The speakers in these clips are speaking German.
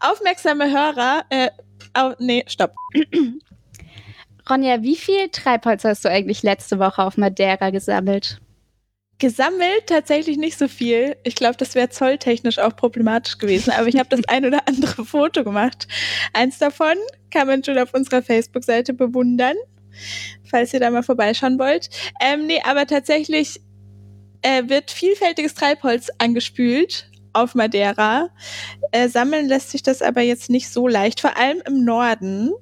Aufmerksame Hörer, äh, oh, nee, stopp. Ronja, wie viel Treibholz hast du eigentlich letzte Woche auf Madeira gesammelt? Gesammelt tatsächlich nicht so viel. Ich glaube, das wäre zolltechnisch auch problematisch gewesen, aber ich habe das ein oder andere Foto gemacht. Eins davon kann man schon auf unserer Facebook-Seite bewundern, falls ihr da mal vorbeischauen wollt. Ähm, nee, aber tatsächlich äh, wird vielfältiges Treibholz angespült auf Madeira. Äh, sammeln lässt sich das aber jetzt nicht so leicht, vor allem im Norden.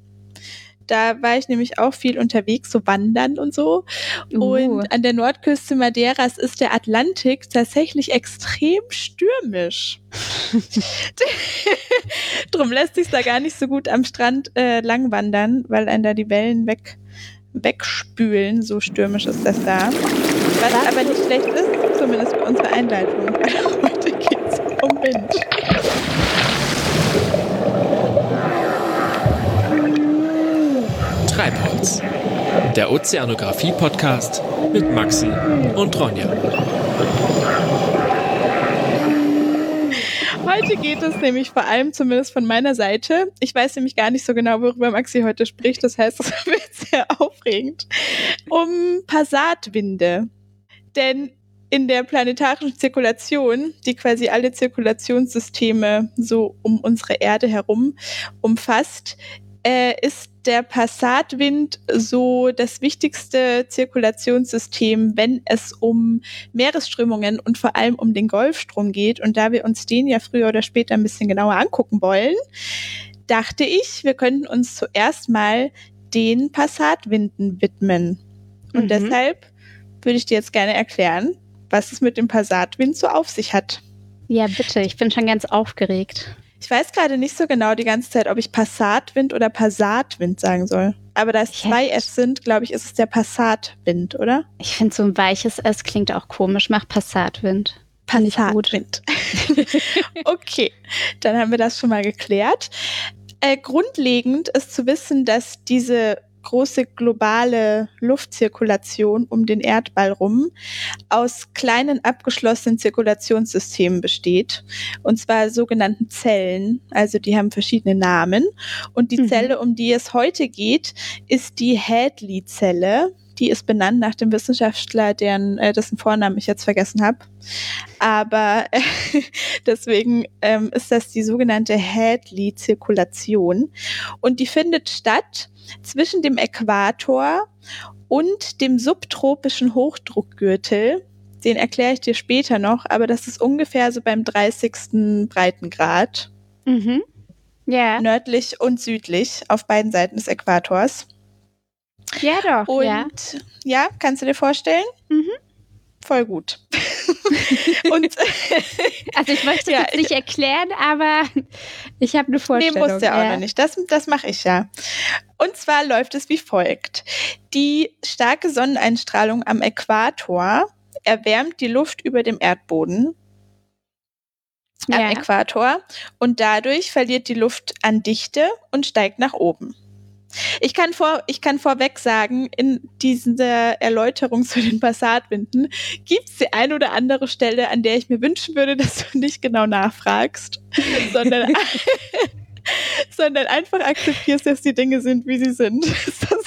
Da war ich nämlich auch viel unterwegs, so wandern und so. Uh. Und an der Nordküste Madeiras ist der Atlantik tatsächlich extrem stürmisch. Drum lässt sich da gar nicht so gut am Strand äh, lang wandern, weil einen da die Wellen weg, wegspülen. So stürmisch ist das da. Was aber nicht schlecht ist, zumindest für unsere Einleitung. Wind. Treibholz, der Ozeanographie-Podcast mit Maxi und Ronja. Heute geht es nämlich vor allem, zumindest von meiner Seite, ich weiß nämlich gar nicht so genau, worüber Maxi heute spricht, das heißt, es wird sehr aufregend, um Passatwinde. Denn in der planetarischen Zirkulation, die quasi alle Zirkulationssysteme so um unsere Erde herum umfasst, äh, ist der Passatwind so das wichtigste Zirkulationssystem, wenn es um Meeresströmungen und vor allem um den Golfstrom geht. Und da wir uns den ja früher oder später ein bisschen genauer angucken wollen, dachte ich, wir könnten uns zuerst mal den Passatwinden widmen. Und mhm. deshalb würde ich dir jetzt gerne erklären, was es mit dem Passatwind so auf sich hat. Ja, bitte, ich bin schon ganz aufgeregt. Ich weiß gerade nicht so genau die ganze Zeit, ob ich Passatwind oder Passatwind sagen soll. Aber da es zwei S sind, glaube ich, ist es der Passatwind, oder? Ich finde so ein weiches S klingt auch komisch. Mach Passatwind. Passatwind. okay, dann haben wir das schon mal geklärt. Äh, grundlegend ist zu wissen, dass diese große globale Luftzirkulation um den Erdball rum aus kleinen abgeschlossenen Zirkulationssystemen besteht. Und zwar sogenannten Zellen. Also die haben verschiedene Namen. Und die mhm. Zelle, um die es heute geht, ist die Hadley-Zelle. Die ist benannt nach dem Wissenschaftler, deren, äh, dessen Vornamen ich jetzt vergessen habe. Aber äh, deswegen ähm, ist das die sogenannte Hadley-Zirkulation. Und die findet statt zwischen dem Äquator und dem subtropischen Hochdruckgürtel. Den erkläre ich dir später noch, aber das ist ungefähr so beim 30. Breitengrad. Mhm. Ja. Nördlich und südlich auf beiden Seiten des Äquators. Ja, doch. Und ja, ja kannst du dir vorstellen? Mhm. Voll gut. und also ich möchte ja, jetzt nicht erklären, aber ich habe eine Vorstellung. Nee, musst du ja auch noch nicht. Das, das mache ich ja. Und zwar läuft es wie folgt. Die starke Sonneneinstrahlung am Äquator erwärmt die Luft über dem Erdboden am ja. Äquator und dadurch verliert die Luft an Dichte und steigt nach oben. Ich kann, vor, ich kann vorweg sagen, in dieser Erläuterung zu den Passatwinden gibt es die ein oder andere Stelle, an der ich mir wünschen würde, dass du nicht genau nachfragst, sondern, sondern einfach akzeptierst, dass die Dinge sind, wie sie sind.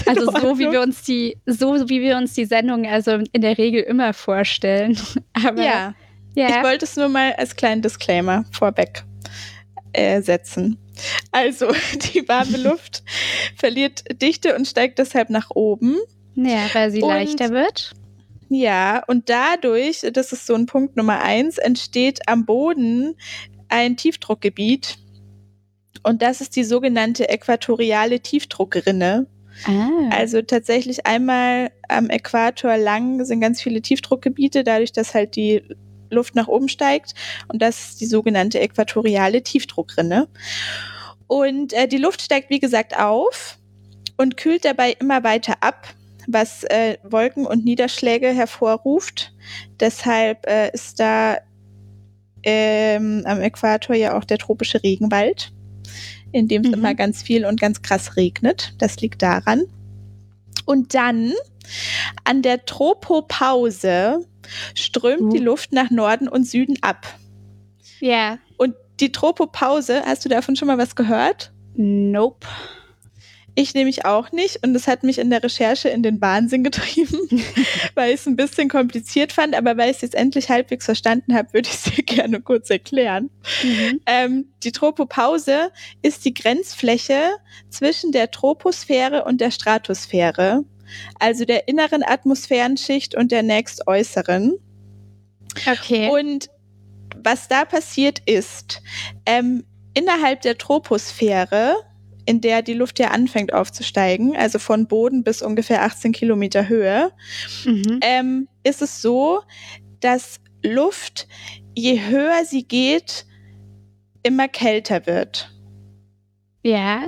Also so wie wir uns die, so wie wir uns die Sendung also in der Regel immer vorstellen. Aber ja. ja. Ich wollte es nur mal als kleinen Disclaimer vorweg äh, setzen. Also die warme Luft verliert Dichte und steigt deshalb nach oben. Ja, weil sie und, leichter wird. Ja, und dadurch, das ist so ein Punkt Nummer eins, entsteht am Boden ein Tiefdruckgebiet. Und das ist die sogenannte äquatoriale Tiefdruckrinne. Ah. Also tatsächlich einmal am Äquator lang sind ganz viele Tiefdruckgebiete, dadurch, dass halt die Luft nach oben steigt. Und das ist die sogenannte äquatoriale Tiefdruckrinne. Und äh, die Luft steigt, wie gesagt, auf und kühlt dabei immer weiter ab, was äh, Wolken und Niederschläge hervorruft. Deshalb äh, ist da ähm, am Äquator ja auch der tropische Regenwald, in dem es mhm. immer ganz viel und ganz krass regnet. Das liegt daran. Und dann an der Tropopause strömt uh. die Luft nach Norden und Süden ab. Ja. Und die Tropopause, hast du davon schon mal was gehört? Nope. Ich nämlich auch nicht und das hat mich in der Recherche in den Wahnsinn getrieben, weil ich es ein bisschen kompliziert fand, aber weil ich es jetzt endlich halbwegs verstanden habe, würde ich es dir gerne kurz erklären. Mhm. Ähm, die Tropopause ist die Grenzfläche zwischen der Troposphäre und der Stratosphäre, also der inneren Atmosphärenschicht und der nächstäußeren. Okay. Und was da passiert ist, ähm, innerhalb der Troposphäre, in der die Luft ja anfängt aufzusteigen, also von Boden bis ungefähr 18 Kilometer Höhe, mhm. ähm, ist es so, dass Luft, je höher sie geht, immer kälter wird. Ja.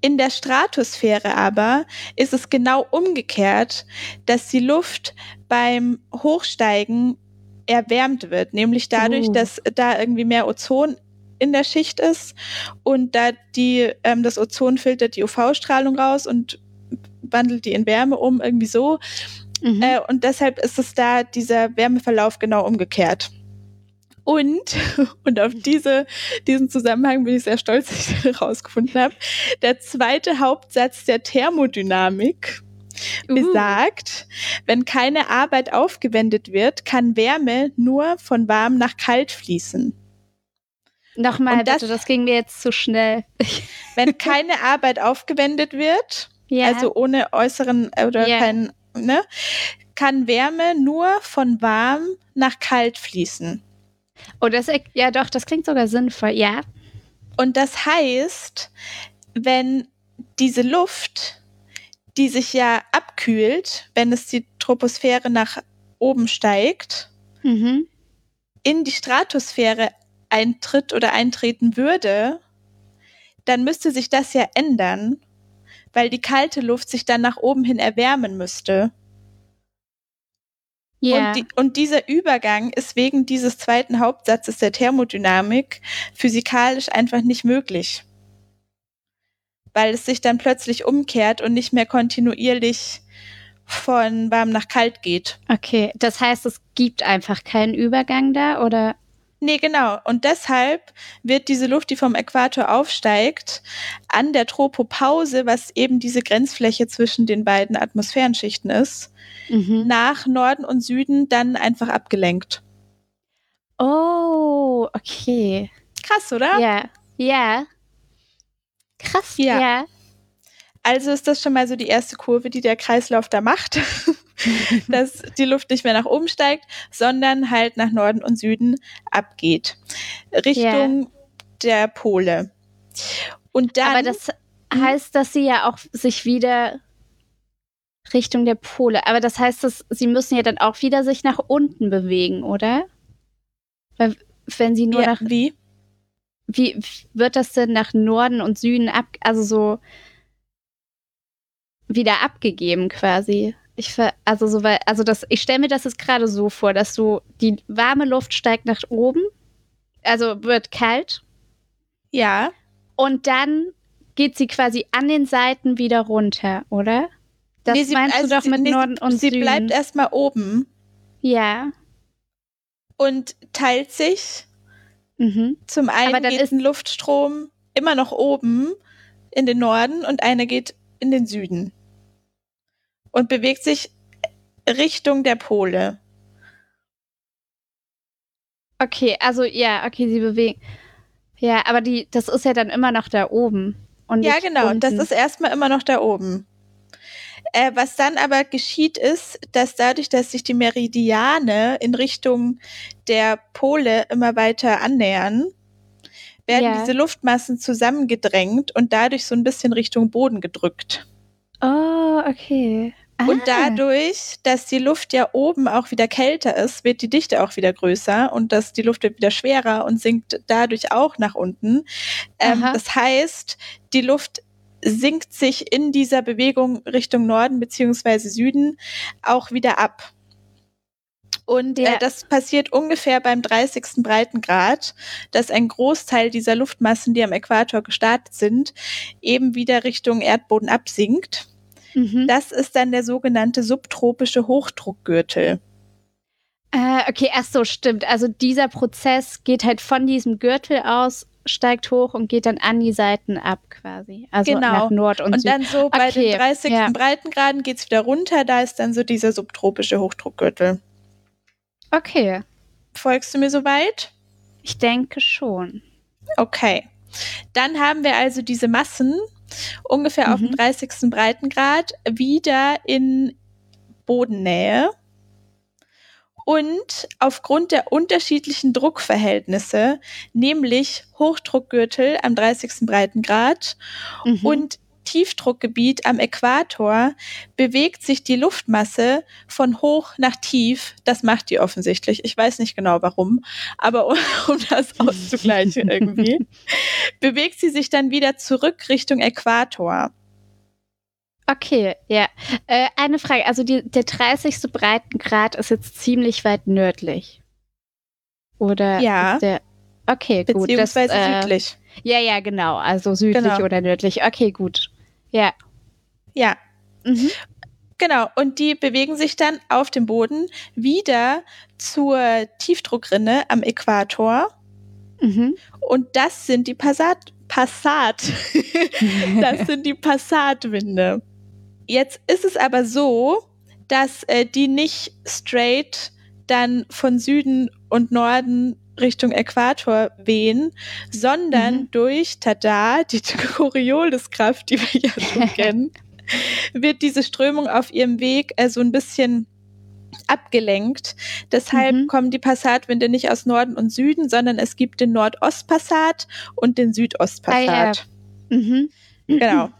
In der Stratosphäre aber ist es genau umgekehrt, dass die Luft beim Hochsteigen erwärmt wird, nämlich dadurch, uh. dass da irgendwie mehr Ozon in der Schicht ist und da die ähm, das Ozon filtert die UV-Strahlung raus und wandelt die in Wärme um, irgendwie so. Mhm. Äh, und deshalb ist es da dieser Wärmeverlauf genau umgekehrt. Und, und auf diese, diesen Zusammenhang bin ich sehr stolz, dass ich herausgefunden habe. Der zweite Hauptsatz der Thermodynamik uh. besagt, wenn keine Arbeit aufgewendet wird, kann Wärme nur von warm nach kalt fließen. Nochmal, das, bitte, das ging mir jetzt zu schnell. wenn keine Arbeit aufgewendet wird, ja. also ohne äußeren oder ja. kein, ne, kann Wärme nur von warm nach kalt fließen. Oh, das, ja doch, das klingt sogar sinnvoll, ja. Und das heißt, wenn diese Luft die sich ja abkühlt, wenn es die Troposphäre nach oben steigt, mhm. in die Stratosphäre eintritt oder eintreten würde, dann müsste sich das ja ändern, weil die kalte Luft sich dann nach oben hin erwärmen müsste. Yeah. Und, die, und dieser Übergang ist wegen dieses zweiten Hauptsatzes der Thermodynamik physikalisch einfach nicht möglich weil es sich dann plötzlich umkehrt und nicht mehr kontinuierlich von warm nach kalt geht. Okay, das heißt, es gibt einfach keinen Übergang da oder? Nee, genau. Und deshalb wird diese Luft, die vom Äquator aufsteigt, an der Tropopause, was eben diese Grenzfläche zwischen den beiden Atmosphärenschichten ist, mhm. nach Norden und Süden dann einfach abgelenkt. Oh, okay. Krass, oder? Ja. Ja. Krass, ja. ja. Also ist das schon mal so die erste Kurve, die der Kreislauf da macht, dass die Luft nicht mehr nach oben steigt, sondern halt nach Norden und Süden abgeht. Richtung ja. der Pole. Und dann, Aber das heißt, dass sie ja auch sich wieder Richtung der Pole. Aber das heißt, dass sie müssen ja dann auch wieder sich nach unten bewegen, oder? Weil wenn sie nur ja, nach wie? wie wird das denn nach Norden und Süden ab, also so wieder abgegeben quasi? Ich ver, also so weil, also das, ich stelle mir das jetzt gerade so vor, dass du die warme Luft steigt nach oben, also wird kalt. Ja. Und dann geht sie quasi an den Seiten wieder runter, oder? Das nee, sie, meinst also du doch mit nee, Norden und sie Süden. Sie bleibt erstmal oben. Ja. Und teilt sich Mhm. Zum einen Aber dann geht ist ein Luftstrom immer noch oben in den Norden und einer geht in den Süden und bewegt sich Richtung der Pole. Okay, also ja, okay, sie bewegen. Ja, aber die, das ist ja dann immer noch da oben. Und ja, genau, unten. das ist erstmal immer noch da oben. Äh, was dann aber geschieht, ist, dass dadurch, dass sich die Meridiane in Richtung der Pole immer weiter annähern, werden ja. diese Luftmassen zusammengedrängt und dadurch so ein bisschen Richtung Boden gedrückt. Oh, okay. Ah. Und dadurch, dass die Luft ja oben auch wieder kälter ist, wird die Dichte auch wieder größer und dass die Luft wird wieder schwerer und sinkt dadurch auch nach unten. Ähm, das heißt, die Luft sinkt sich in dieser Bewegung Richtung Norden beziehungsweise Süden auch wieder ab. Und äh, ja. äh, das passiert ungefähr beim 30. Breitengrad, dass ein Großteil dieser Luftmassen, die am Äquator gestartet sind, eben wieder Richtung Erdboden absinkt. Mhm. Das ist dann der sogenannte subtropische Hochdruckgürtel. Äh, okay, ach so, stimmt. Also dieser Prozess geht halt von diesem Gürtel aus steigt hoch und geht dann an die Seiten ab quasi. Also Genau. nach Nord und, Und Süd. dann so bei Okay, den 30. ja. Breitengraden geht es wieder runter, da ist dann so dieser subtropische Hochdruckgürtel. Okay, Folgst du mir soweit? ich denke schon. Okay. Dann haben wir also diese Massen ungefähr auf dem Mhm. 30. Breitengrad wieder in Bodennähe. Und aufgrund der unterschiedlichen Druckverhältnisse, nämlich Hochdruckgürtel am 30. Breitengrad Mhm. und Tiefdruckgebiet am Äquator bewegt sich die Luftmasse von hoch nach tief. Das macht die offensichtlich. Ich weiß nicht genau warum, aber um, um das auszugleichen irgendwie, bewegt sie sich dann wieder zurück Richtung Äquator. Okay, ja. Äh, eine Frage, also die, der 30. Breitengrad ist jetzt ziemlich weit nördlich. Oder Ja. ist der Okay, gut. Das, Beziehungsweise äh, südlich. Ja, ja, genau. Also südlich Genau. oder nördlich. Okay, gut. Ja. Ja, Mhm. genau. Und die bewegen sich dann auf dem Boden wieder zur Tiefdruckrinne am Äquator. Mhm. Und das sind die Passat. Passat. Das sind die Passatwinde. Jetzt ist es aber so, dass äh, die nicht straight dann von Süden und Norden Richtung Äquator wehen, sondern Mhm. durch Tada, die Corioliskraft, die wir ja schon kennen, wird diese Strömung auf ihrem Weg äh, so ein bisschen abgelenkt. Deshalb Mhm. kommen die Passatwinde nicht aus Norden und Süden, sondern es gibt den Nordostpassat und den Südostpassat. Mhm. Genau.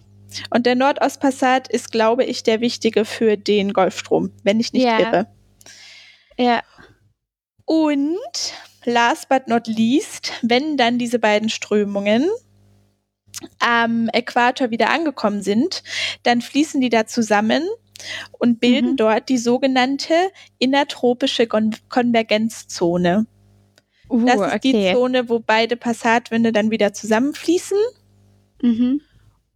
Und der Nordostpassat ist, glaube ich, der wichtige für den Golfstrom, wenn ich nicht Ja. irre. Ja. Und last but not least, wenn dann diese beiden Strömungen am Äquator wieder angekommen sind, dann fließen die da zusammen und bilden Mhm. dort die sogenannte innertropische Kon Konvergenzzone. Uh, Das ist die okay. Zone, wo beide Passatwinde dann wieder zusammenfließen Mhm.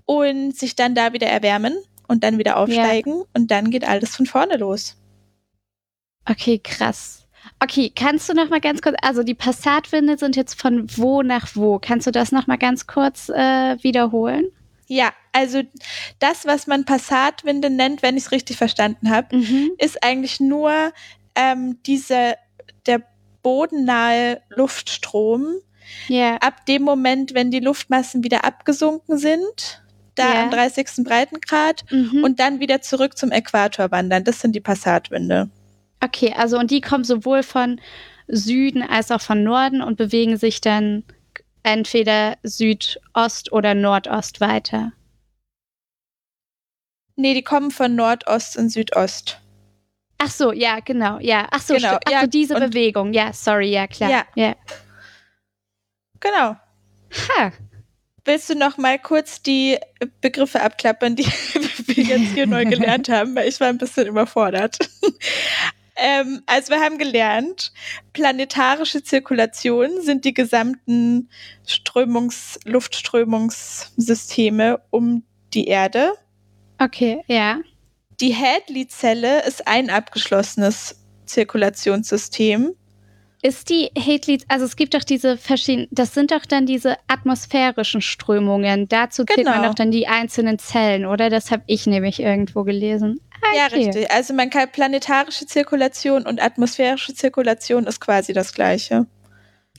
Und sich dann da wieder erwärmen und dann wieder aufsteigen und dann geht alles von vorne los. Okay, krass. Okay, kannst du noch mal ganz kurz, also die Passatwinde sind jetzt von wo nach wo? Kannst du das noch mal ganz kurz äh, wiederholen? Ja, also das, was man Passatwinde nennt, wenn ich es richtig verstanden habe, Mhm. ist eigentlich nur ähm, diese, der bodennahe Luftstrom. Ja. Ab dem Moment, wenn die Luftmassen wieder abgesunken sind, da Ja. am 30. Breitengrad Mhm. und dann wieder zurück zum Äquator wandern. Das sind die Passatwinde. Okay, also und die kommen sowohl von Süden als auch von Norden und bewegen sich dann entweder Südost oder Nordost weiter. Nee, die kommen von Nordost und Südost. Ach so, ja, genau, ja. Ach so, Genau, ach ja, so diese Bewegung, ja, sorry, ja, klar. Ja. ja. Genau. Ha. Willst du noch mal kurz die Begriffe abklappern, die wir jetzt hier neu gelernt haben, weil ich war ein bisschen überfordert. ähm, also wir haben gelernt, planetarische Zirkulation sind die gesamten Strömungs Luftströmungssysteme um die Erde. Okay, ja. Die Hadley-Zelle ist ein abgeschlossenes Zirkulationssystem. Ist die Hadley, also es gibt doch diese verschiedenen, das sind doch dann diese atmosphärischen Strömungen. Dazu zählt man Genau. doch dann die einzelnen Zellen, oder? Das habe ich nämlich irgendwo gelesen. Ah, Ja, okay. richtig. Also man kann planetarische Zirkulation und atmosphärische Zirkulation ist quasi das gleiche.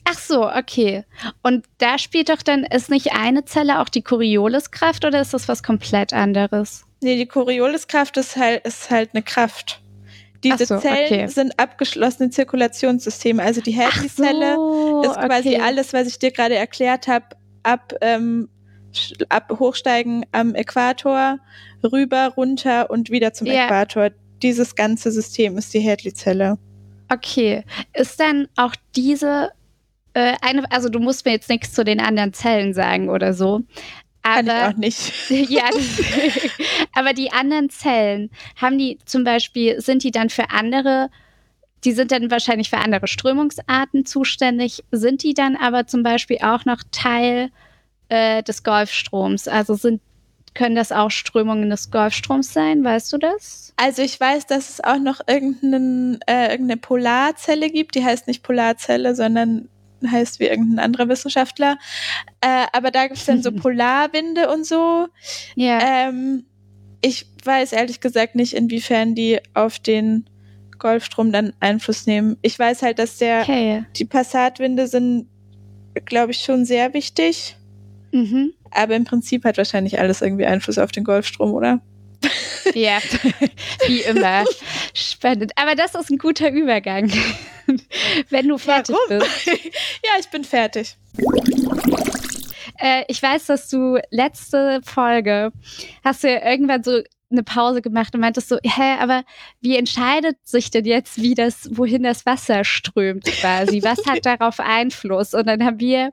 Ach so, okay. Und da spielt doch dann, ist nicht eine Zelle auch die Corioliskraft oder ist das was komplett anderes? Nee, die Corioliskraft ist halt, ist halt eine Kraft. Diese so, Zellen okay. sind abgeschlossene Zirkulationssysteme. Also die Hadley-Zelle so, ist quasi okay. alles, was ich dir gerade erklärt habe, ab, ähm, ab Hochsteigen am Äquator, rüber, runter und wieder zum Ja. Äquator. Dieses ganze System ist die Hadley-Zelle. Okay. Ist dann auch diese äh, eine, also du musst mir jetzt nichts zu den anderen Zellen sagen oder so. Kann ich Aber auch nicht. ja, aber die anderen Zellen, haben die zum Beispiel, sind die dann für andere, die sind dann wahrscheinlich für andere Strömungsarten zuständig, sind die dann aber zum Beispiel auch noch Teil äh, des Golfstroms? Also sind, können das auch Strömungen des Golfstroms sein? Weißt du das? Also ich weiß, dass es auch noch irgendeinen, äh, irgendeine Polarzelle gibt, die heißt nicht Polarzelle, sondern heißt wie irgendein anderer Wissenschaftler. Äh, aber da gibt es dann so Polarwinde und so. Ja. Ähm, ich weiß ehrlich gesagt nicht, inwiefern die auf den Golfstrom dann Einfluss nehmen. Ich weiß halt, dass der okay. die Passatwinde sind, glaube ich, schon sehr wichtig. Mhm. Aber im Prinzip hat wahrscheinlich alles irgendwie Einfluss auf den Golfstrom, oder? Ja, wie immer. Spannend. Aber das ist ein guter Übergang, wenn du fertig Warum? bist. ja, ich bin fertig. Äh, ich weiß, dass du letzte Folge hast du ja irgendwann so eine Pause gemacht und meintest so, hä, aber wie entscheidet sich denn jetzt, wie das, wohin das Wasser strömt quasi? Was hat darauf Einfluss? Und dann haben wir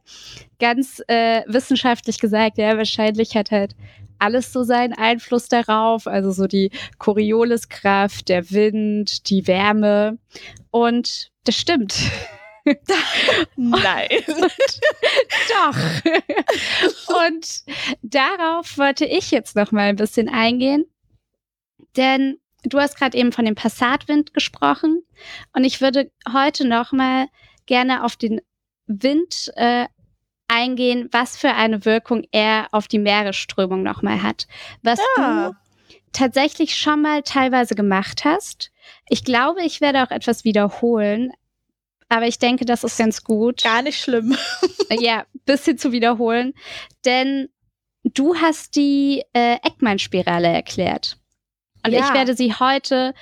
ganz äh, wissenschaftlich gesagt, ja, wahrscheinlich hat halt alles so seinen Einfluss darauf, also so die Corioliskraft, der Wind, die Wärme. Und das stimmt. Nein. Doch. Und darauf wollte ich jetzt noch mal ein bisschen eingehen, denn du hast gerade eben von dem Passatwind gesprochen und ich würde heute noch mal gerne auf den Wind äh, eingehen, was für eine Wirkung er auf die Meeresströmung noch mal hat. Was Ja. du tatsächlich schon mal teilweise gemacht hast. Ich glaube, ich werde auch etwas wiederholen, aber ich denke, das ist ganz gut. Gar nicht schlimm. Ja, bisschen zu wiederholen. Denn du hast die äh, Eckmann-Spirale erklärt. Und Ja. ich werde sie heute,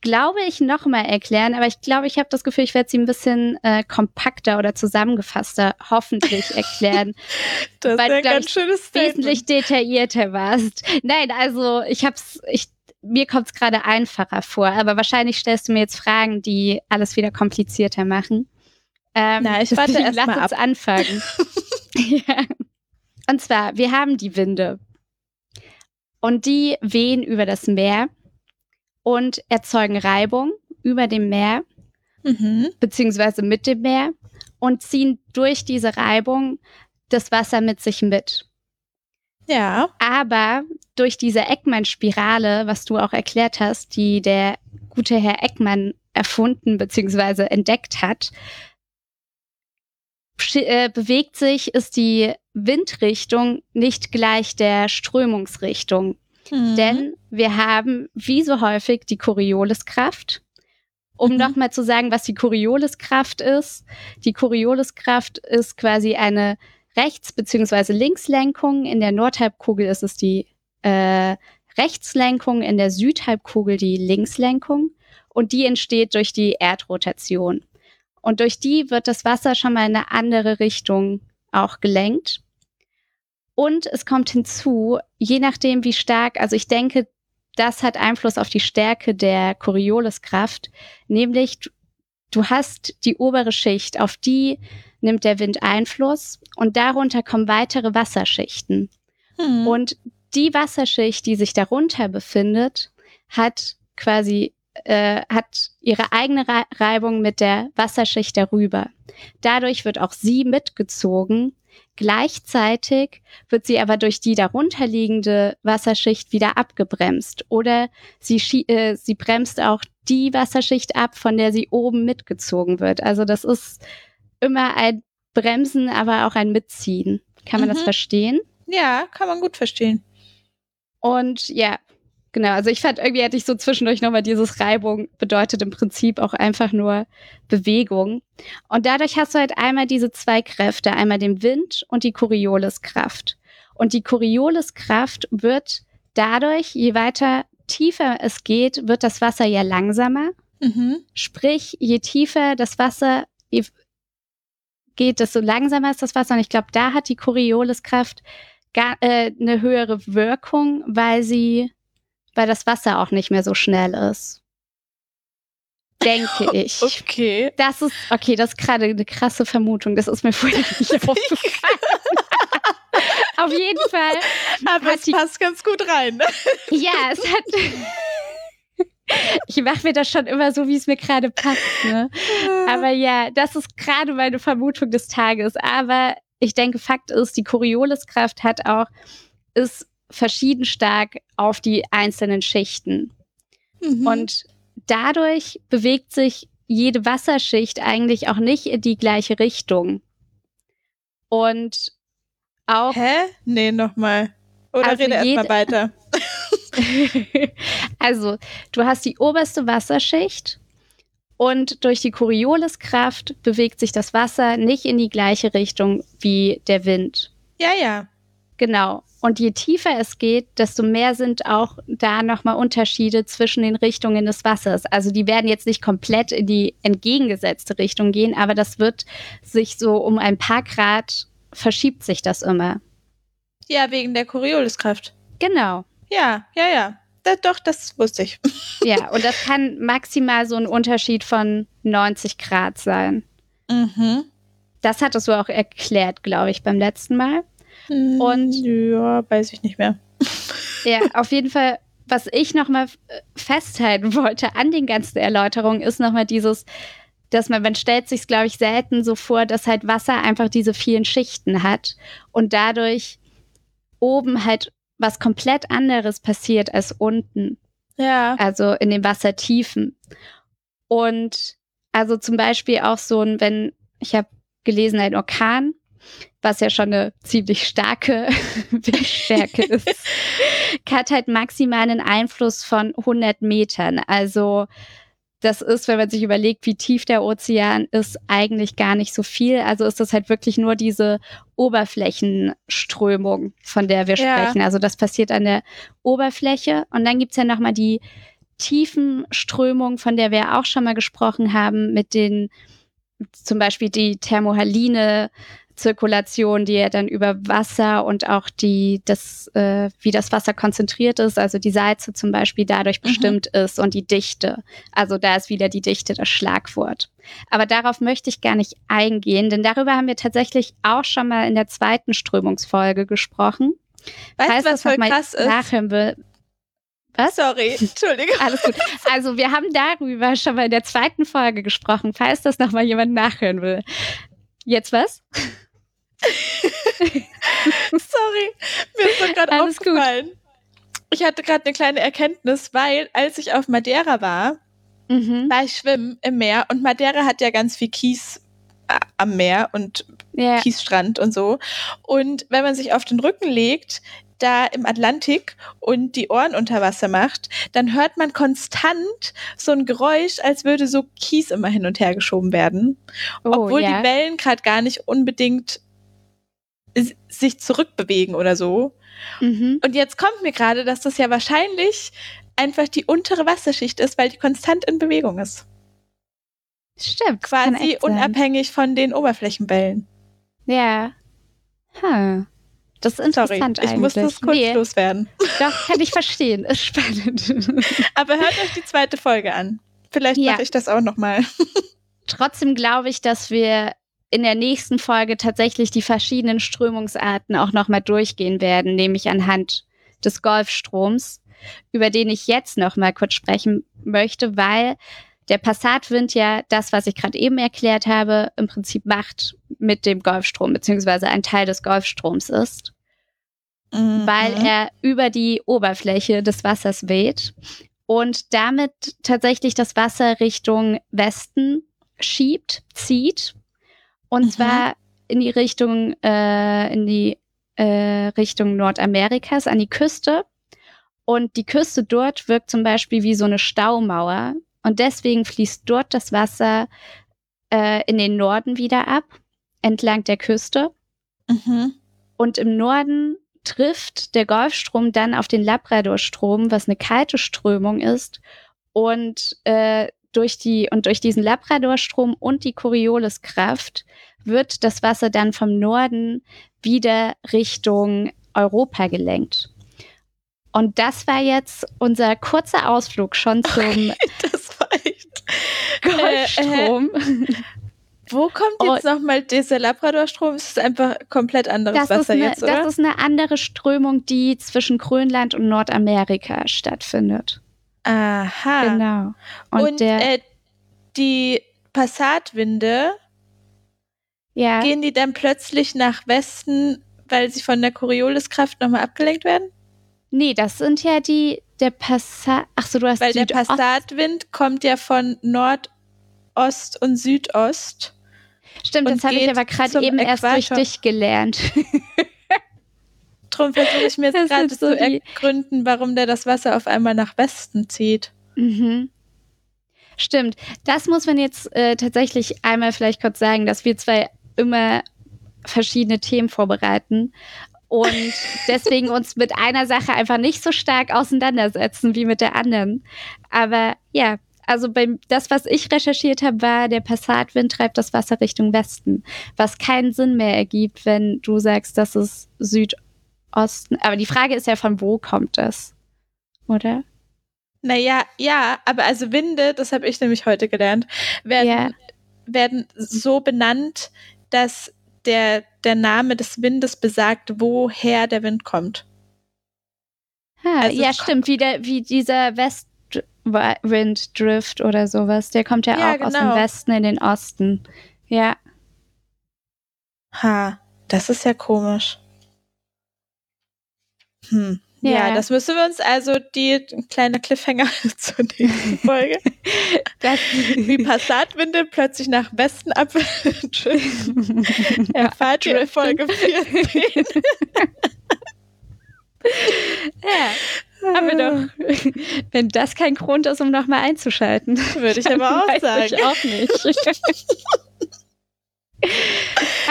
glaube ich, nochmal erklären. Aber ich glaube, ich habe das Gefühl, ich werde sie ein bisschen äh, kompakter oder zusammengefasster hoffentlich erklären. Das Weil, ist ein glaub ganz ich, schönes Statement. wesentlich detaillierter warst. Nein, also ich hab's, ich, mir kommt es gerade einfacher vor, aber wahrscheinlich stellst du mir jetzt Fragen, die alles wieder komplizierter machen. Ähm, Na, ich warte erst lass uns anfangen. ja. Und zwar, wir haben die Winde. Und die wehen über das Meer und erzeugen Reibung über dem Meer Mhm. beziehungsweise mit dem Meer und ziehen durch diese Reibung das Wasser mit sich mit. Ja. Aber durch diese Eckmann-Spirale, was du auch erklärt hast, die der gute Herr Eckmann erfunden bzw. entdeckt hat, äh, bewegt sich, ist die Windrichtung nicht gleich der Strömungsrichtung. Mhm. Denn wir haben, wie so häufig, die Corioliskraft. Um Mhm. nochmal zu sagen, was die Corioliskraft ist. Die Corioliskraft ist quasi eine Rechts- bzw. Linkslenkung. In der Nordhalbkugel ist es die äh, Rechtslenkung, in der Südhalbkugel die Linkslenkung. Und die entsteht durch die Erdrotation. Und durch die wird das Wasser schon mal in eine andere Richtung auch gelenkt. Und es kommt hinzu, je nachdem, wie stark, also ich denke, das hat Einfluss auf die Stärke der Corioliskraft, nämlich du, hast die obere Schicht, auf die nimmt der Wind Einfluss und darunter kommen weitere Wasserschichten. Mhm. Und die Wasserschicht, die sich darunter befindet, hat quasi äh, hat ihre eigene Re Reibung mit der Wasserschicht darüber. Dadurch wird auch sie mitgezogen. Gleichzeitig wird sie aber durch die darunterliegende Wasserschicht wieder abgebremst. Oder sie, äh, sie bremst auch die Wasserschicht ab, von der sie oben mitgezogen wird. Also das ist immer ein Bremsen, aber auch ein Mitziehen. Kann man das Mhm. verstehen? ja, kann man gut verstehen. Und ja, genau. Also ich fand, irgendwie hatte ich so zwischendurch nochmal dieses Reibung bedeutet im Prinzip auch einfach nur Bewegung. Und dadurch hast du halt einmal diese zwei Kräfte, einmal den Wind und die Corioliskraft. Und die Corioliskraft wird dadurch, je weiter tiefer es geht, wird das Wasser ja langsamer. Mhm. Sprich, je tiefer das Wasser geht, desto langsamer ist das Wasser. Und ich glaube, da hat die Corioliskraft gar, äh, eine höhere Wirkung, weil sie, weil das Wasser auch nicht mehr so schnell ist. Denke ich. Okay. Das ist, okay, das ist gerade eine krasse Vermutung. Das ist mir vorher nicht aufgefallen. Auf jeden Fall. Aber es die- passt ganz gut rein. Ja, es hat. ich mache mir das schon immer so, wie es mir gerade passt. Ne? Aber ja, das ist gerade meine Vermutung des Tages. Aber ich denke, Fakt ist, die Corioliskraft hat auch, ist verschieden stark auf die einzelnen Schichten. Mhm. Und dadurch bewegt sich jede Wasserschicht eigentlich auch nicht in die gleiche Richtung. Und auch. Hä? Nee, nochmal. Oder Also rede erstmal weiter. also, du hast die oberste Wasserschicht und durch die Corioliskraft bewegt sich das Wasser nicht in die gleiche Richtung wie der Wind. Ja, ja. Genau. Und je tiefer es geht, desto mehr sind auch da nochmal Unterschiede zwischen den Richtungen des Wassers. Also die werden jetzt nicht komplett in die entgegengesetzte Richtung gehen, aber das wird sich so um ein paar Grad verschiebt sich das immer. Ja, wegen der Corioliskraft. Genau. Ja, ja, ja. Da, doch, das wusste ich. Ja, und das kann maximal so ein Unterschied von 90 Grad sein. Mhm. Das hattest du auch erklärt, glaube ich, beim letzten Mal. Und- ja, weiß ich nicht mehr. Ja, auf jeden Fall, was ich nochmal festhalten wollte an den ganzen Erläuterungen, ist nochmal dieses, dass man, man stellt sich glaube ich, selten so vor, dass halt Wasser einfach diese vielen Schichten hat und dadurch oben halt was komplett anderes passiert als unten, Ja. also in den Wassertiefen. Und also zum Beispiel auch so ein, wenn, ich habe gelesen, ein Orkan, was ja schon eine ziemlich starke Windstärke ist, hat halt maximal einen Einfluss von 100 Metern. Also das ist, wenn man sich überlegt, wie tief der Ozean ist, eigentlich gar nicht so viel. Also ist das halt wirklich nur diese Oberflächenströmung, von der wir Ja. sprechen. Also das passiert an der Oberfläche. Und dann gibt's ja nochmal die Tiefenströmung, von der wir auch schon mal gesprochen haben, mit den zum Beispiel die thermohaline Zirkulation, die ja dann über Wasser und auch die, das, äh, wie das Wasser konzentriert ist, also die Salze zum Beispiel dadurch Mhm. bestimmt ist und die Dichte. Also da ist wieder die Dichte das Schlagwort. Aber darauf möchte ich gar nicht eingehen, denn darüber haben wir tatsächlich auch schon mal in der zweiten Strömungsfolge gesprochen. Weißt Falls du, was voll mal krass ist? Nachhören will. Was? Sorry, Entschuldigung. Alles gut. Also wir haben darüber schon mal in der zweiten Folge gesprochen, falls das noch mal jemand nachhören will. Jetzt was? Sorry, mir ist doch gerade Alles gut. aufgefallen. Ich hatte gerade eine kleine Erkenntnis, weil als ich auf Madeira war, Mhm. war ich schwimmen im Meer und Madeira hat ja ganz viel Kies äh, am Meer und Ja. Kiesstrand und so. Und wenn man sich auf den Rücken legt, da im Atlantik und die Ohren unter Wasser macht, dann hört man konstant so ein Geräusch, als würde so Kies immer hin und her geschoben werden. Oh, obwohl ja. die Wellen gerade gar nicht unbedingt sich zurückbewegen oder so. Mhm. Und jetzt kommt mir gerade, dass das ja wahrscheinlich einfach die untere Wasserschicht ist, weil die konstant in Bewegung ist. Stimmt. Quasi unabhängig von den Oberflächenwellen. Ja. Hm. Das ist Sorry, interessant ich eigentlich. muss das kurz nee, loswerden. doch, kann ich verstehen. Ist spannend. Aber hört euch die zweite Folge an. Vielleicht Ja. mache ich das auch nochmal. Trotzdem glaube ich, dass wir in der nächsten Folge tatsächlich die verschiedenen Strömungsarten auch nochmal durchgehen werden, nämlich anhand des Golfstroms, über den ich jetzt nochmal kurz sprechen möchte, weil der Passatwind ja das, was ich gerade eben erklärt habe, im Prinzip macht mit dem Golfstrom, beziehungsweise ein Teil des Golfstroms ist, weil Mhm. er über die Oberfläche des Wassers weht und damit tatsächlich das Wasser Richtung Westen schiebt, zieht. Und Mhm. zwar in die Richtung, äh, in die äh, Richtung Nordamerikas, an die Küste. Und die Küste dort wirkt zum Beispiel wie so eine Staumauer. Und deswegen fließt dort das Wasser äh, in den Norden wieder ab, entlang der Küste. Mhm. Und im Norden trifft der Golfstrom dann auf den Labradorstrom, was eine kalte Strömung ist. Und äh, durch die und durch diesen Labradorstrom und die Corioliskraft wird das Wasser dann vom Norden wieder Richtung Europa gelenkt. Und das war jetzt unser kurzer Ausflug schon zum Das war echt. Golfstrom. Wo kommt jetzt nochmal dieser Labradorstrom? Es ist einfach komplett anderes Wasser eine, jetzt, oder? das ist eine andere Strömung, die zwischen Grönland und Nordamerika stattfindet. Aha. Genau. Und, Und, der, äh, die Passatwinde, ja, gehen die dann plötzlich nach Westen, weil sie von der Corioliskraft nochmal abgelenkt werden? nee, das sind ja die, der Passat, ach so, du hast Weil der Südost- Passatwind kommt ja von Nord, Nordost und Südost. Stimmt, Und das habe ich aber gerade eben erst durch Äquator. dich gelernt. Drum versuche ich mir jetzt gerade so zu ergründen, warum der das Wasser auf einmal nach Westen zieht. Mhm. Stimmt. Das muss man jetzt äh, tatsächlich einmal vielleicht kurz sagen, dass wir zwei immer verschiedene Themen vorbereiten und deswegen uns mit einer Sache einfach nicht so stark auseinandersetzen wie mit der anderen. Aber ja, also beim, das, was ich recherchiert habe, war, der Passatwind treibt das Wasser Richtung Westen, was keinen Sinn mehr ergibt, wenn du sagst, das ist Südosten. Aber die Frage ist ja, von wo kommt das? Oder? Naja, ja, aber also Winde, das habe ich nämlich heute gelernt, werden, Ja. werden so benannt, dass der, der Name des Windes besagt, woher der Wind kommt. Ah, Also ja, es stimmt, wie, der, wie dieser Westwind-Drift oder sowas. Der kommt ja, Ja, auch aus dem genau. Westen in den Osten. Ja. Ha, das ist ja komisch. Hm. Ja, Ja. das müssen wir uns also die kleine Cliffhanger zur nächsten Folge. Das, Wie Passatwinde plötzlich nach Westen ab. Erfahrt ihr in Folge 14. ja, haben wir doch. Wenn das kein Grund ist, um nochmal einzuschalten. Würde ich aber auch sagen. Ich auch nicht.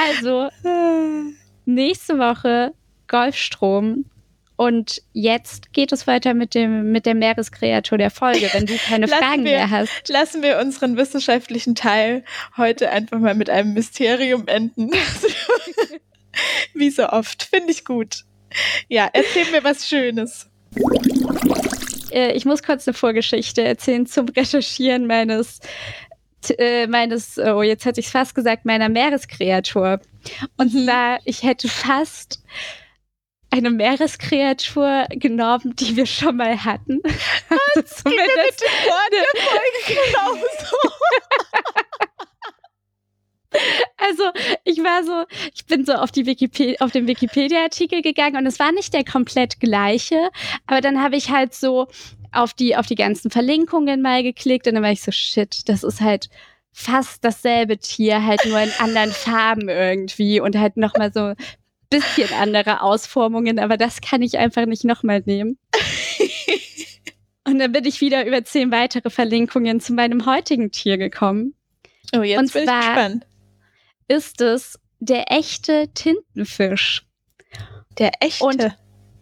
also, nächste Woche Golfstrom. Und jetzt geht es weiter mit, dem, mit der Meereskreatur der Folge, wenn du keine Fragen wir- mehr hast. Lassen wir unseren wissenschaftlichen Teil heute einfach mal mit einem Mysterium enden. Wie so oft. Finde ich gut. Ja, erzähl mir was Schönes. Äh, ich muss kurz eine Vorgeschichte erzählen zum Recherchieren meines, äh, meines, oh, jetzt hätte ich es fast gesagt, meiner Meereskreatur. Und Mhm. zwar, ich hätte fast eine Meereskreatur genommen, die wir schon mal hatten. Also zumindest Wort der Folge genauso. Also ich war so, ich bin so auf, die Wikipe auf den Wikipedia-Artikel gegangen und es war nicht der komplett gleiche, aber dann habe ich halt so auf die, auf die ganzen Verlinkungen mal geklickt und dann war ich so, shit, das ist halt fast dasselbe Tier, halt nur in anderen Farben irgendwie und halt nochmal so ein bisschen andere Ausformungen, aber das kann ich einfach nicht nochmal nehmen. Und dann bin ich wieder über zehn weitere Verlinkungen zu meinem heutigen Tier gekommen. Oh, jetzt Und bin ich gespannt. ist es der echte Tintenfisch. Der echte. Und-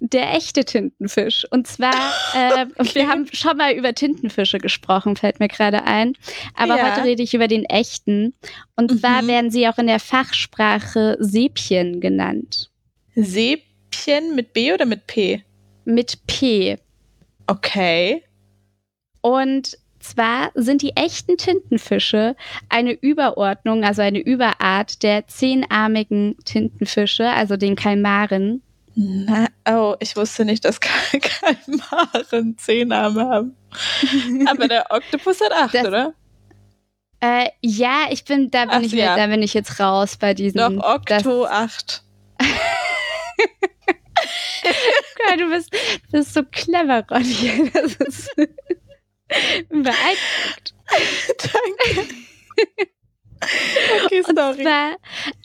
Der echte Tintenfisch. Und zwar, äh, Okay. wir haben schon mal über Tintenfische gesprochen, fällt mir gerade ein. Aber Ja. heute rede ich über den echten. Und Mhm. zwar werden sie auch in der Fachsprache Sepien genannt. Sepien mit B oder mit P? Mit P. Okay. Und zwar sind die echten Tintenfische eine Überordnung, also eine Überart der zehnarmigen Tintenfische, also den Kalmaren. Na, oh, ich wusste nicht, dass Kal- Kalmaren zehn Arme haben. Aber der Oktopus hat acht, Das- oder? Äh, ja, ich bin, da bin Ach, ich, ja. da bin ich jetzt raus bei diesen. Doch, das- Okto acht. Ja, du bist, bist so clever, Ronny. Das ist beeindruckt. Danke. Okay, Und sorry. zwar,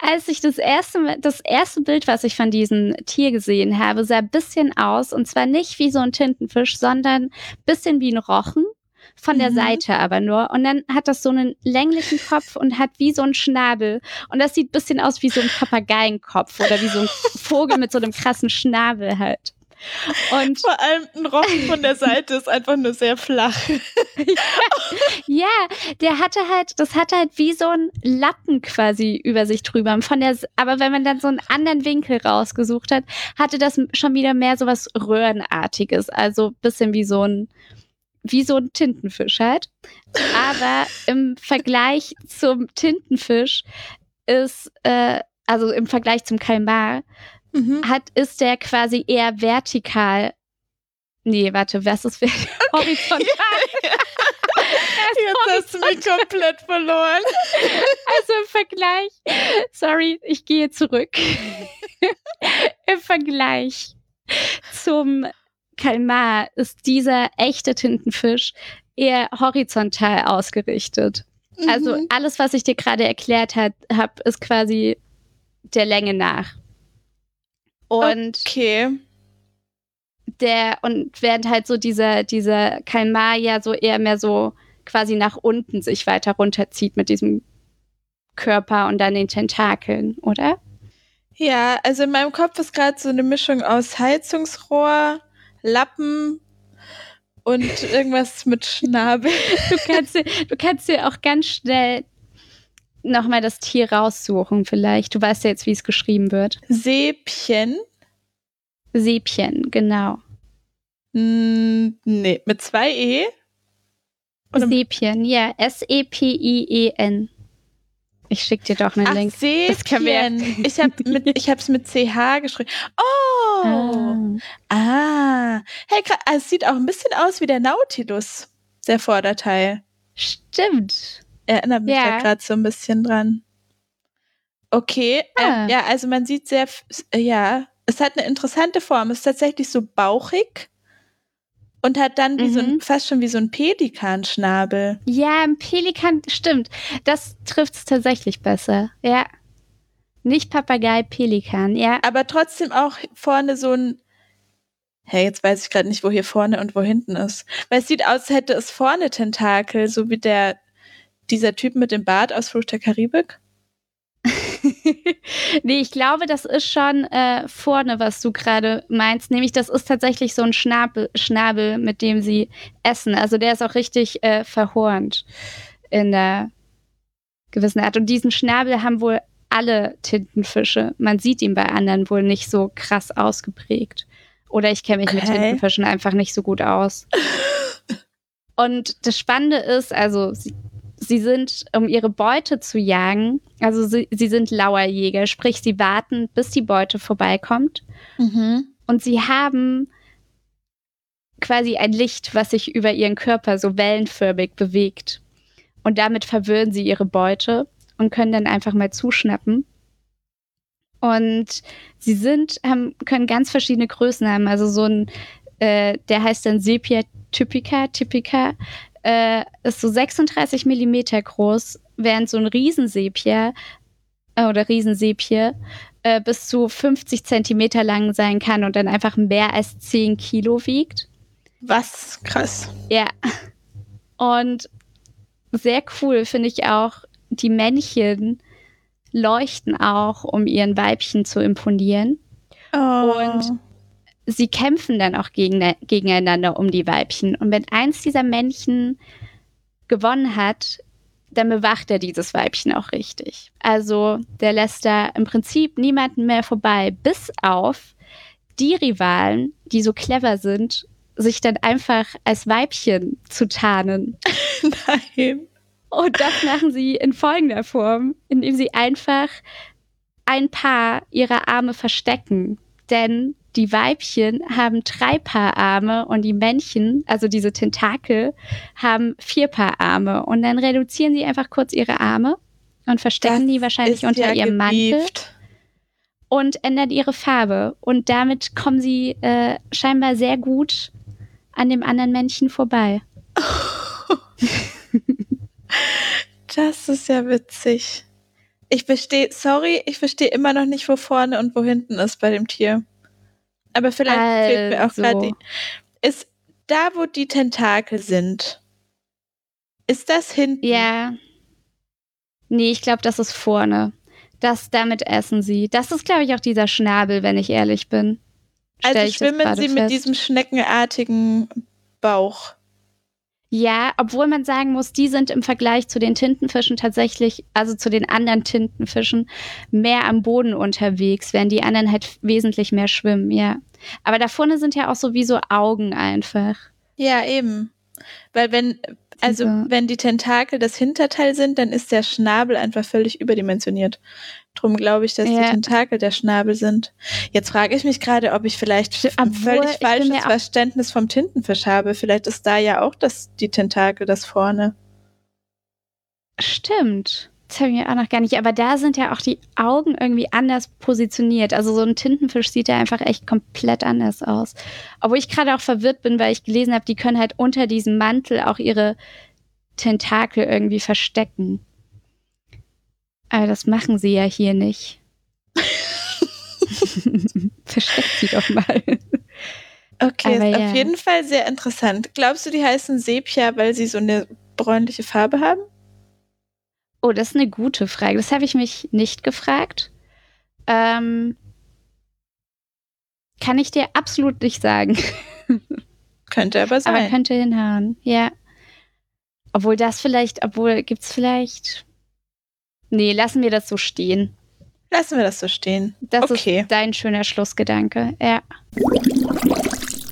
als ich das erste, das erste Bild, was ich von diesem Tier gesehen habe, sah ein bisschen aus, und zwar nicht wie so ein Tintenfisch, sondern ein bisschen wie ein Rochen. Von der Mhm. Seite aber nur. Und dann hat das so einen länglichen Kopf und hat wie so einen Schnabel. Und das sieht ein bisschen aus wie so ein Papageienkopf oder wie so ein Vogel mit so einem krassen Schnabel halt. Und Vor allem ein Rochen von der Seite ist einfach nur sehr flach. Ja, der hatte halt, das hatte halt wie so ein Lappen quasi über sich drüber. Von der, aber wenn man dann so einen anderen Winkel rausgesucht hat, hatte das schon wieder mehr so was Röhrenartiges. Also bisschen wie so ein, wie so ein Tintenfisch halt. Aber im Vergleich zum Tintenfisch ist, äh, also im Vergleich zum Kalmar, Mhm. hat, ist der quasi eher vertikal. Nee, warte, was ist ver- horizontal? Jetzt hast du mich komplett verloren. Also im Vergleich, sorry, ich gehe zurück. Im Vergleich zum Kalmar ist dieser echte Tintenfisch eher horizontal ausgerichtet. Also Mhm. alles, was ich dir gerade erklärt habe, ist quasi der Länge nach. Und Okay. der, und während halt so dieser, dieser Kalmar ja so eher mehr so quasi nach unten sich weiter runterzieht mit diesem Körper und dann den Tentakeln, oder? Ja, also in meinem Kopf ist gerade so eine Mischung aus Heizungsrohr, Lappen und irgendwas mit Schnabel. Du kannst dir, du kannst dir auch ganz schnell nochmal das Tier raussuchen, vielleicht. Du weißt ja jetzt, wie es geschrieben wird. Säbchen. Sepien, genau. Hm, nee, mit zwei E. Oder- Sepien, ja. S-E-P-I-E-N. Ich schick dir doch einen Ach, Link. Das können wir Säbchen. Ich habe mit, ich hab's mit CH geschrieben. Oh! Ah. Ah. Hey, ah, es sieht auch ein bisschen aus wie der Nautilus, der Vorderteil. Stimmt. Erinnert mich Ja. da gerade so ein bisschen dran. Okay, Ah. ähm, ja, also man sieht sehr, äh, ja, es hat eine interessante Form. Es ist tatsächlich so bauchig und hat dann wie so ein, Mhm. fast schon wie so ein Pelikanschnabel. Ja, ein Pelikan, stimmt. Das trifft es tatsächlich besser. Ja. Nicht Papagei, Pelikan, ja. Aber trotzdem auch vorne so ein, hey, jetzt weiß ich gerade nicht, wo hier vorne und wo hinten ist. Weil es sieht aus, als hätte es vorne Tentakel, so wie der, dieser Typ mit dem Bart aus Fluch der Karibik. nee, ich glaube, das ist schon äh, vorne, was du gerade meinst. Nämlich, das ist tatsächlich so ein Schnabel, Schnabel, mit dem sie essen. Also der ist auch richtig äh, verhornt in der gewissen Art. Und diesen Schnabel haben wohl alle Tintenfische. Man sieht ihn bei anderen wohl nicht so krass ausgeprägt. Oder ich kenne mich mit Okay. Tintenfischen einfach nicht so gut aus. Und das Spannende ist, also sie, sie sind, um ihre Beute zu jagen, also sie, sie sind Lauerjäger, sprich sie warten, bis die Beute vorbeikommt. Und sie haben quasi ein Licht, was sich über ihren Körper so wellenförmig bewegt. Und damit verwirren sie ihre Beute und können dann einfach mal zuschnappen. Und sie sind, haben, können ganz verschiedene Größen haben. Also so ein, äh, der heißt dann Sepia typica, typica, äh, ist so 36 Millimeter groß, während so ein Riesensepia äh, oder Riesensepie äh, bis zu 50 Zentimeter lang sein kann und dann einfach mehr als 10 Kilo wiegt. Was? Krass. Ja. Und sehr cool finde ich auch, die Männchen leuchten auch, um ihren Weibchen zu imponieren. Oh. Und sie kämpfen dann auch gegen, gegeneinander um die Weibchen. Und wenn eins dieser Männchen gewonnen hat, dann bewacht er dieses Weibchen auch richtig. Also der lässt da im Prinzip niemanden mehr vorbei, bis auf die Rivalen, die so clever sind, sich dann einfach als Weibchen zu tarnen. Nein. Und das machen sie in folgender Form, indem sie einfach ein Paar ihrer Arme verstecken. Denn die Weibchen haben drei Paar Arme und die Männchen, also diese Tentakel, haben vier Paar Arme. Und dann reduzieren sie einfach kurz ihre Arme und verstecken die wahrscheinlich unter ja ihrem Mantel gewieft. und ändern ihre Farbe. Und damit kommen sie äh, scheinbar sehr gut an dem anderen Männchen vorbei. Das ist ja witzig. Ich verstehe, sorry, ich verstehe immer noch nicht, wo vorne und wo hinten ist bei dem Tier. Aber vielleicht fehlt mir auch Also. gerade die. Ist da, wo die Tentakel sind, ist das hinten? Ja. Nee, ich glaube, das ist vorne. Das, damit essen sie. Das ist, glaube ich, auch dieser Schnabel, wenn ich ehrlich bin. Stell Also ich das schwimmen sie mit fest. diesem schneckenartigen Bauch. Ja, obwohl man sagen muss, die sind im Vergleich zu den Tintenfischen tatsächlich, also zu den anderen Tintenfischen, mehr am Boden unterwegs, während die anderen halt wesentlich mehr schwimmen, ja. Aber da vorne sind ja auch sowieso Augen einfach. Ja, eben. Weil wenn, also wenn die Tentakel das Hinterteil sind, dann ist der Schnabel einfach völlig überdimensioniert. Drum glaube ich, dass Ja. die Tentakel der Schnabel sind. Jetzt frage ich mich gerade, ob ich vielleicht ein völlig falsches Verständnis vom Tintenfisch habe. Vielleicht ist da ja auch das, die Tentakel das vorne. Stimmt. Das habe ich mir auch noch gar nicht. Aber da sind ja auch die Augen irgendwie anders positioniert. Also so ein Tintenfisch sieht ja einfach echt komplett anders aus. Obwohl ich gerade auch verwirrt bin, weil ich gelesen habe, die können halt unter diesem Mantel auch ihre Tentakel irgendwie verstecken. Aber das machen sie ja hier nicht. Versteckt sie doch mal. Okay, Aber ist ja. auf jeden Fall sehr interessant. Glaubst du, die heißen Sepia, weil sie so eine bräunliche Farbe haben? Oh, das ist eine gute Frage. Das habe ich mich nicht gefragt. Ähm, kann ich dir absolut nicht sagen. Könnte aber sein. Aber könnte hinhauen. Ja. Obwohl das vielleicht, obwohl gibt's vielleicht. Nee, lassen wir das so stehen. Lassen wir das so stehen. Das Okay. ist dein schöner Schlussgedanke. Ja.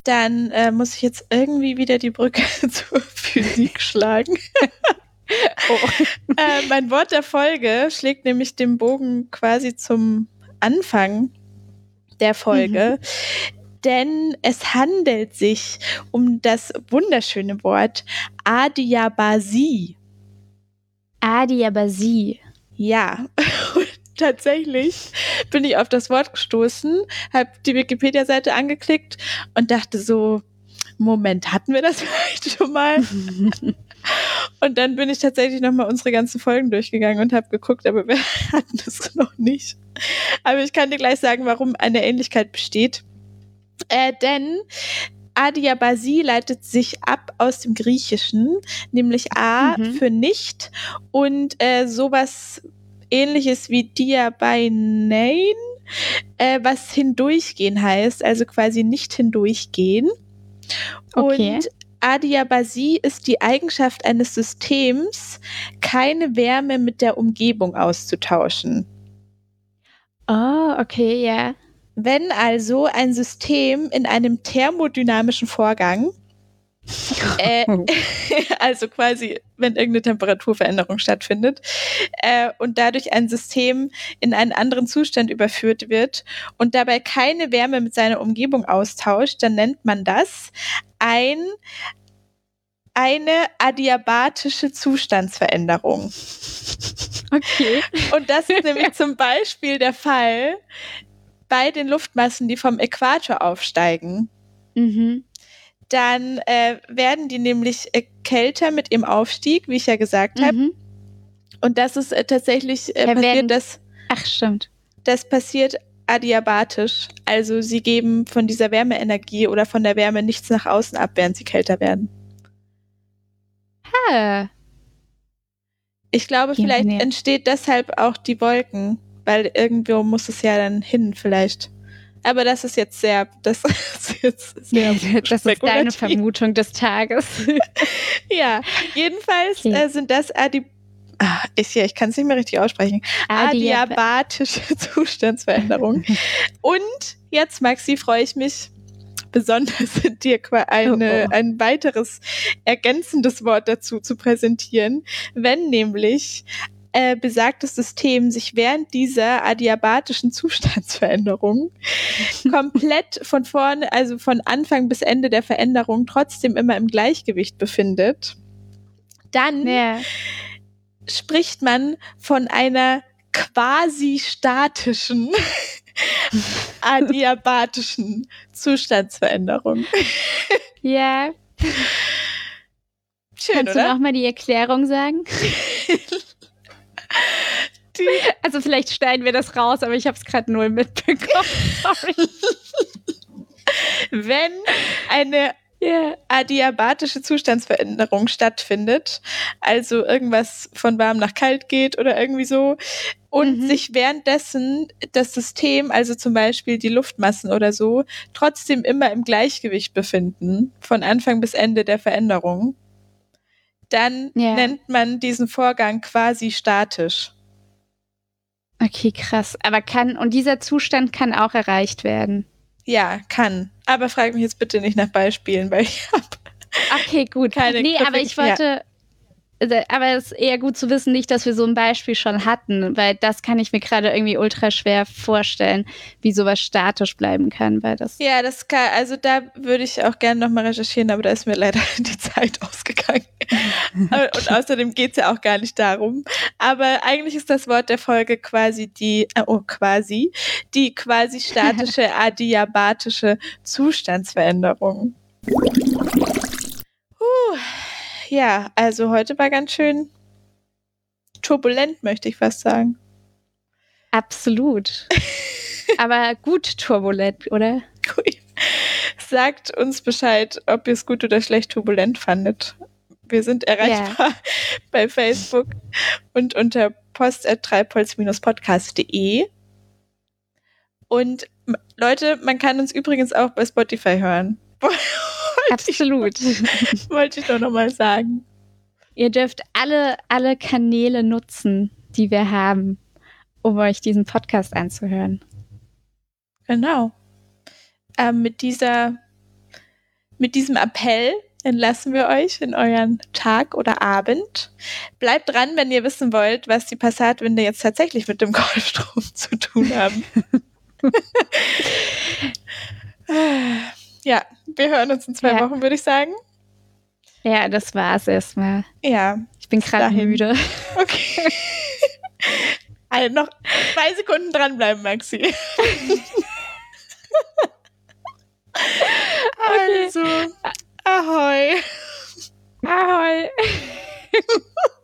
Dann äh, muss ich jetzt irgendwie wieder die Brücke zur Physik schlagen. Oh. äh, mein Wort der Folge schlägt nämlich den Bogen quasi zum Anfang der Folge. Denn es handelt sich um das wunderschöne Wort Adiabasi. Adiabasie. Ja, tatsächlich bin ich auf das Wort gestoßen, habe die Wikipedia-Seite angeklickt und dachte so, Moment, hatten wir das vielleicht schon mal? Und dann bin ich tatsächlich nochmal unsere ganzen Folgen durchgegangen und habe geguckt, aber wir hatten das noch nicht. Aber ich kann dir gleich sagen, warum eine Ähnlichkeit besteht. Äh, denn Adiabasie leitet sich ab aus dem Griechischen, nämlich A Mhm. für nicht und äh, sowas ähnliches wie Diabainein, äh, was hindurchgehen heißt, also quasi nicht hindurchgehen. Okay. Und Adiabasie ist die Eigenschaft eines Systems, keine Wärme mit der Umgebung auszutauschen. Oh, okay, ja. Wenn also ein System in einem thermodynamischen Vorgang, äh, also quasi, wenn irgendeine Temperaturveränderung stattfindet, äh, und dadurch ein System in einen anderen Zustand überführt wird und dabei keine Wärme mit seiner Umgebung austauscht, dann nennt man das ein, eine adiabatische Zustandsveränderung. Okay. Und das ist nämlich zum Beispiel der Fall bei den Luftmassen, die vom Äquator aufsteigen. Mhm. Dann äh, werden die nämlich äh, kälter mit ihrem Aufstieg, wie ich ja gesagt habe. Mhm. Und das ist äh, tatsächlich äh, Ja, werden- passiert, das, Ach, stimmt. das passiert adiabatisch. Also sie geben von dieser Wärmeenergie oder von der Wärme nichts nach außen ab, während sie kälter werden. Ah, Ich glaube, Gehen vielleicht entsteht deshalb auch die Wolken, weil irgendwo muss es ja dann hin, vielleicht. Aber das ist jetzt sehr, das ist jetzt sehr das ist deine. Vermutung des Tages. Ja, jedenfalls Okay. äh, sind das Adi ah, ist ja, ich kann es nicht mehr richtig aussprechen. Adiab Adiabatische Zustandsveränderungen. Und jetzt, Maxi, freue ich mich besonders, dir eine, Oh, oh. ein weiteres ergänzendes Wort dazu zu präsentieren, wenn nämlich äh, besagtes System sich während dieser adiabatischen Zustandsveränderung komplett von vorne, also von Anfang bis Ende der Veränderung trotzdem immer im Gleichgewicht befindet, dann ja. spricht man von einer quasi statischen adiabatischen Zustandsveränderung. ja. Schön, Kannst du oder? nochmal die Erklärung sagen? Die, Also vielleicht schneiden wir das raus, aber ich habe es gerade null mitbekommen. Sorry. wenn eine Ja. adiabatische Zustandsveränderung stattfindet, also irgendwas von warm nach kalt geht oder irgendwie so, und Mhm. sich währenddessen das System, also zum Beispiel die Luftmassen oder so, trotzdem immer im Gleichgewicht befinden, von Anfang bis Ende der Veränderung, dann Ja. nennt man diesen Vorgang quasi statisch. Okay, krass. Aber kann, und dieser Zustand kann auch erreicht werden. Ja, kann. Aber frag mich jetzt bitte nicht nach Beispielen, weil ich habe Okay, gut. Keine nee, aber Griffig- ich wollte. Also, Aber es ist eher gut zu wissen, nicht, dass wir so ein Beispiel schon hatten, weil das kann ich mir gerade irgendwie ultra schwer vorstellen, wie sowas statisch bleiben kann, weil das. Ja, das kann, also da würde ich auch gerne nochmal recherchieren, aber da ist mir leider die Zeit ausgegangen. Und außerdem geht's ja auch gar nicht darum. Aber eigentlich ist das Wort der Folge quasi die, äh, oh, quasi, die quasi statische adiabatische Zustandsveränderung. Puh. Ja, also heute war ganz schön turbulent, möchte ich fast sagen. Absolut. Aber gut turbulent, oder? Cool. Sagt uns Bescheid, ob ihr es gut oder schlecht turbulent fandet. Wir sind erreichbar yeah. bei Facebook und unter post.treibholz-podcast.de. Und Leute, man kann uns übrigens auch bei Spotify hören. Absolut. Ich, wollte ich doch nochmal sagen. Ihr dürft alle, alle Kanäle nutzen, die wir haben, um euch diesen Podcast anzuhören. Genau. Ähm, mit dieser, mit diesem Appell entlassen wir euch in euren Tag oder Abend. Bleibt dran, wenn ihr wissen wollt, was die Passatwinde jetzt tatsächlich mit dem Golfstrom zu tun haben. ja, wir hören uns in zwei ja. Wochen, würde ich sagen. Ja, das war's erstmal. Ja. Ich bin gerade müde. Okay. also noch zwei Sekunden dranbleiben, Maxi. also, ahoi. Ahoi.